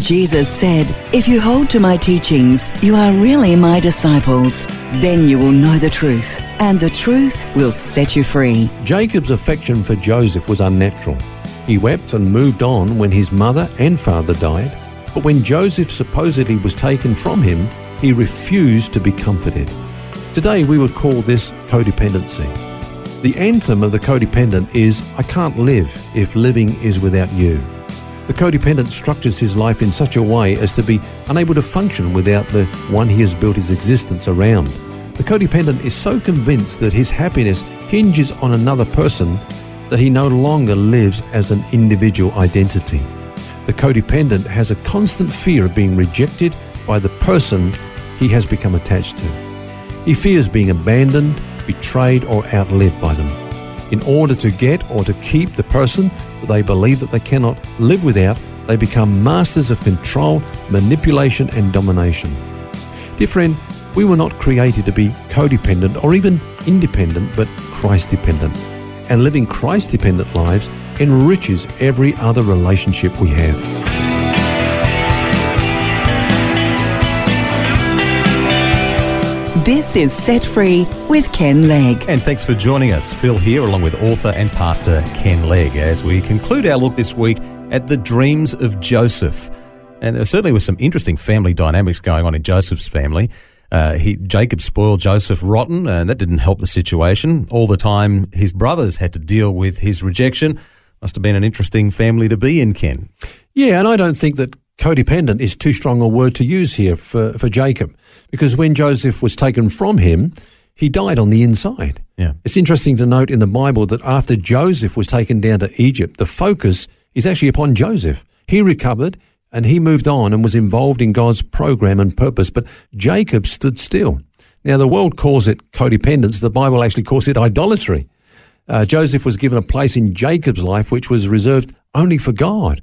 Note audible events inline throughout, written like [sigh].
Jesus said, If you hold to my teachings, you are really my disciples. Then you will know the truth, and the truth will set you free. Jacob's affection for Joseph was unnatural. He wept and moved on when his mother and father died. But when Joseph supposedly was taken from him, he refused to be comforted. Today we would call this codependency. The anthem of the codependent is I can't live if living is without you. The codependent structures his life in such a way as to be unable to function without the one he has built his existence around. The codependent is so convinced that his happiness hinges on another person that he no longer lives as an individual identity. The codependent has a constant fear of being rejected by the person he has become attached to. He fears being abandoned, betrayed, or outlived by them. In order to get or to keep the person they believe that they cannot live without, they become masters of control, manipulation, and domination. Dear friend, we were not created to be codependent or even independent, but Christ dependent. And living Christ dependent lives enriches every other relationship we have. This is Set Free with Ken Legg. And thanks for joining us. Phil here, along with author and pastor Ken Legg, as we conclude our look this week at the dreams of Joseph. And there certainly was some interesting family dynamics going on in Joseph's family. Uh, he, Jacob spoiled Joseph rotten, and that didn't help the situation. All the time, his brothers had to deal with his rejection. Must have been an interesting family to be in, Ken. Yeah, and I don't think that codependent is too strong a word to use here for, for Jacob because when Joseph was taken from him, he died on the inside. Yeah. It's interesting to note in the Bible that after Joseph was taken down to Egypt, the focus is actually upon Joseph. He recovered and he moved on and was involved in God's program and purpose, but Jacob stood still. Now, the world calls it codependence, the Bible actually calls it idolatry. Uh, Joseph was given a place in Jacob's life which was reserved only for God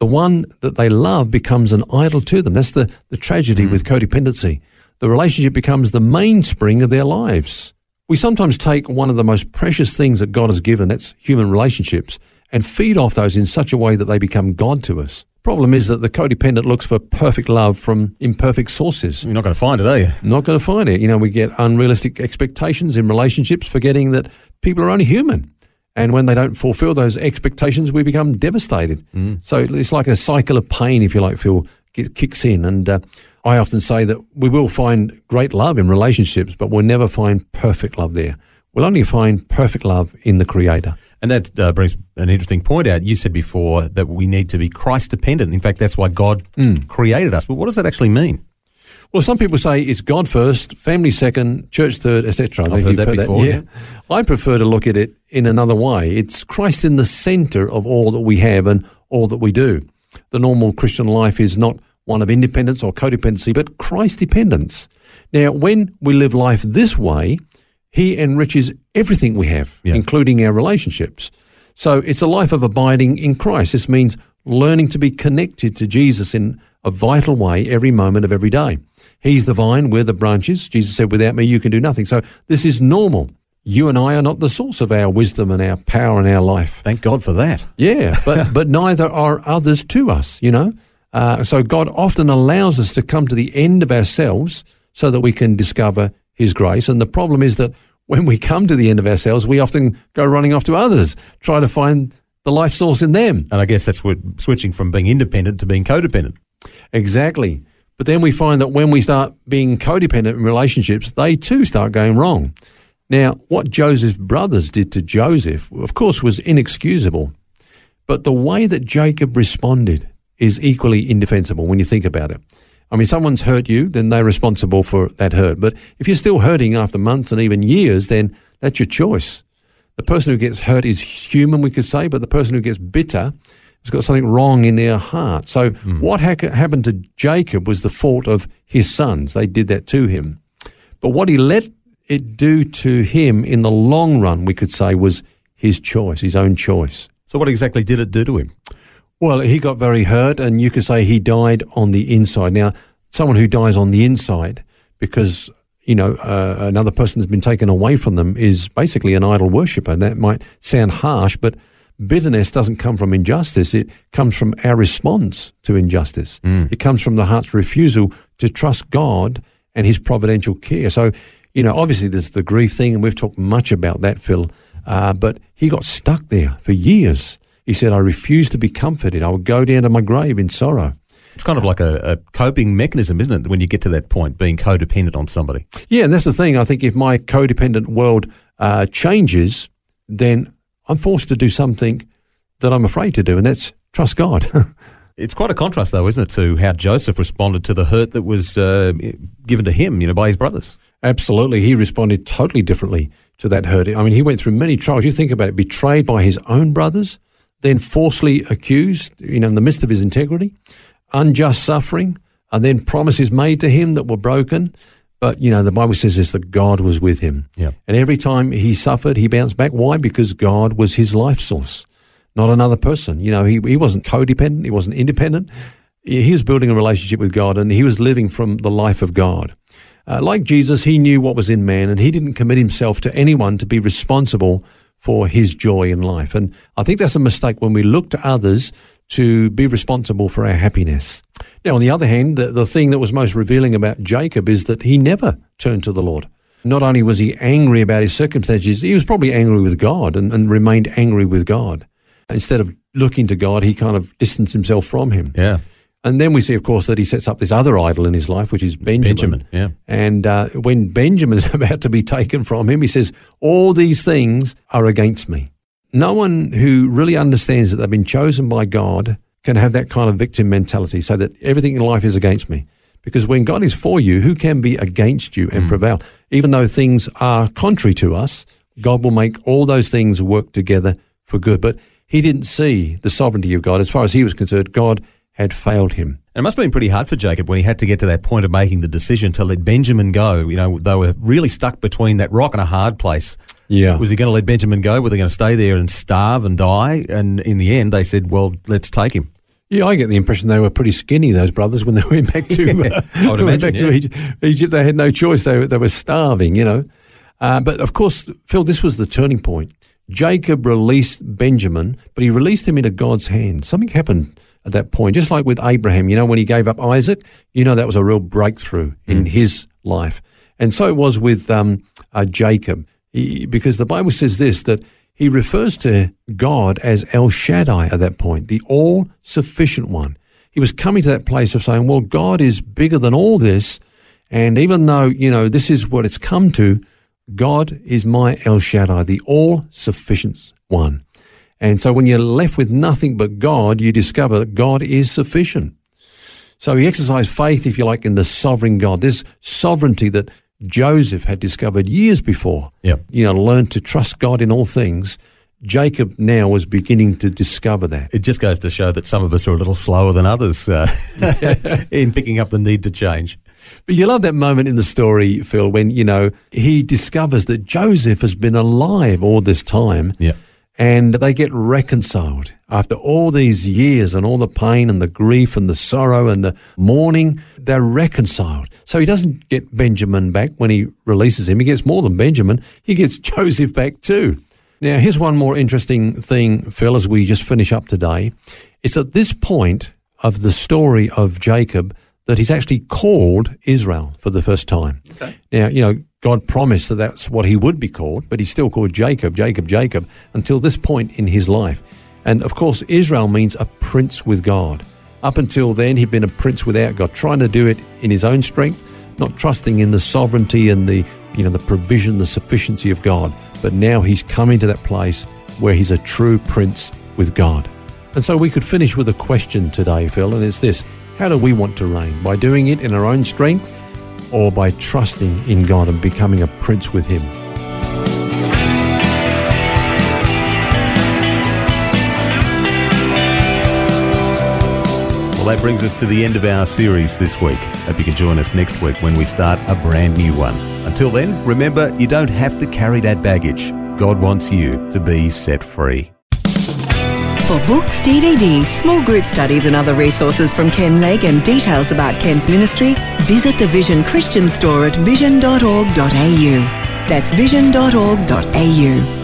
the one that they love becomes an idol to them. That's the, the tragedy mm. with codependency. The relationship becomes the mainspring of their lives. We sometimes take one of the most precious things that God has given, that's human relationships, and feed off those in such a way that they become God to us. Problem is that the codependent looks for perfect love from imperfect sources. You're not going to find it, are you? Not going to find it. You know, we get unrealistic expectations in relationships, forgetting that people are only human. And when they don't fulfill those expectations, we become devastated. Mm. So it's like a cycle of pain, if you like, Phil, kicks in. And uh, I often say that we will find great love in relationships, but we'll never find perfect love there. We'll only find perfect love in the Creator. And that uh, brings an interesting point out. You said before that we need to be Christ dependent. In fact, that's why God mm. created us. But what does that actually mean? Well, some people say it's God first, family second, church third, etc. I've heard that heard before. That. Yeah. yeah. I prefer to look at it in another way. It's Christ in the center of all that we have and all that we do. The normal Christian life is not one of independence or codependency, but Christ dependence. Now, when we live life this way, He enriches everything we have, yeah. including our relationships. So it's a life of abiding in Christ. This means learning to be connected to Jesus in a vital way every moment of every day. He's the vine, we're the branches. Jesus said, Without me, you can do nothing. So this is normal. You and I are not the source of our wisdom and our power and our life. Thank God for that. Yeah, but, [laughs] but neither are others to us, you know. Uh, so God often allows us to come to the end of ourselves so that we can discover His grace. And the problem is that when we come to the end of ourselves, we often go running off to others, try to find the life source in them. And I guess that's what switching from being independent to being codependent. Exactly. But then we find that when we start being codependent in relationships, they too start going wrong. Now, what Joseph's brothers did to Joseph, of course, was inexcusable. But the way that Jacob responded is equally indefensible when you think about it. I mean, someone's hurt you, then they're responsible for that hurt. But if you're still hurting after months and even years, then that's your choice. The person who gets hurt is human, we could say, but the person who gets bitter has got something wrong in their heart. So mm. what ha- happened to Jacob was the fault of his sons. They did that to him. But what he let it do to him in the long run, we could say, was his choice, his own choice. So, what exactly did it do to him? Well, he got very hurt, and you could say he died on the inside. Now, someone who dies on the inside because you know uh, another person has been taken away from them is basically an idol worshipper. That might sound harsh, but bitterness doesn't come from injustice. It comes from our response to injustice. Mm. It comes from the heart's refusal to trust God and His providential care. So, you know, obviously there's the grief thing, and we've talked much about that, Phil. Uh, but he got stuck there for years. He said, I refuse to be comforted. I will go down to my grave in sorrow. It's kind of like a, a, coping mechanism, isn't it, when you get to that point, being codependent on somebody? Yeah, and that's the thing. I think if my codependent world uh, changes, then I'm forced to do something that I'm afraid to do, and that's trust God. [laughs] it's quite a contrast, though, isn't it, to how Joseph responded to the hurt that was uh, given to him, you know, by his brothers. Absolutely, he responded totally differently to that hurt. I mean, he went through many trials. You think about it: betrayed by his own brothers, then falsely accused, you know, in the midst of his integrity, unjust suffering, and then promises made to him that were broken. But, you know, the Bible says this that God was with him. Yeah. And every time he suffered, he bounced back. Why? Because God was his life source, not another person. You know, he, he wasn't codependent, he wasn't independent. He was building a relationship with God and he was living from the life of God. Uh, like Jesus, he knew what was in man and he didn't commit himself to anyone to be responsible for his joy in life. And I think that's a mistake when we look to others to be responsible for our happiness. Now, on the other hand, the, the thing that was most revealing about Jacob is that he never turned to the Lord. Not only was he angry about his circumstances, he was probably angry with God and, and remained angry with God. Instead of looking to God, he kind of distanced himself from him. Yeah. And then we see, of course, that he sets up this other idol in his life, which is Benjamin. Benjamin, yeah. And uh, when Benjamin's [laughs] about to be taken from him, he says, All these things are against me. No one who really understands that they've been chosen by God can have that kind of victim mentality, so that everything in life is against me. Because when God is for you, who can be against you and mm. prevail? Even though things are contrary to us, God will make all those things work together for good. But he didn't see the sovereignty of God. As far as he was concerned, God had failed him. It must have been pretty hard for Jacob when he had to get to that point of making the decision to let Benjamin go. You know, they were really stuck between that rock and a hard place. Yeah. Was he going to let Benjamin go? Were they going to stay there and starve and die? And in the end, they said, well, let's take him. Yeah, I get the impression they were pretty skinny, those brothers, when they went back to, [laughs] yeah, uh, [laughs] imagine, back yeah. to Egypt. Egypt. They had no choice. They, they were starving, you know. Uh, but of course, Phil, this was the turning point. Jacob released Benjamin, but he released him into God's hand. Something happened at that point. Just like with Abraham, you know, when he gave up Isaac, you know, that was a real breakthrough in mm. his life. And so it was with um, uh, Jacob, he, because the Bible says this that he refers to God as El Shaddai at that point, the all sufficient one. He was coming to that place of saying, well, God is bigger than all this. And even though, you know, this is what it's come to, God is my El Shaddai, the all sufficient one. And so when you're left with nothing but God, you discover that God is sufficient. So he exercised faith, if you like, in the sovereign God. This sovereignty that Joseph had discovered years before. Yep. You know, learned to trust God in all things. Jacob now was beginning to discover that. It just goes to show that some of us are a little slower than others uh, [laughs] in picking up the need to change. But you love that moment in the story, Phil, when, you know, he discovers that Joseph has been alive all this time. Yeah and they get reconciled after all these years and all the pain and the grief and the sorrow and the mourning. They're reconciled. So he doesn't get Benjamin back when he releases him. He gets more than Benjamin. He gets [laughs] Joseph back too. Now, here's one more interesting thing, Phil, as we just finish up today. It's at this point of the story of Jacob that he's actually called Israel for the first time. Okay. Now, you know, God promised that that's what he would be called, but he's still called Jacob, Jacob, Jacob, until this point in his life. And of course, Israel means a prince with God. Up until then, he'd been a prince without God, trying to do it in his own strength, not trusting in the sovereignty and the, you know, the provision, the sufficiency of God. But now he's coming to that place where he's a true prince with God. And so we could finish with a question today, Phil, and it's this how do we want to reign? By doing it in our own strength or by trusting in God and becoming a prince with Him? Well, that brings us to the end of our series this week. Hope you can join us next week when we start a brand new one. Until then, remember you don't have to carry that baggage. God wants you to be set free. For books, DVDs, small group studies, and other resources from Ken Legg and details about Ken's ministry, visit the Vision Christian store at vision.org.au. That's vision.org.au.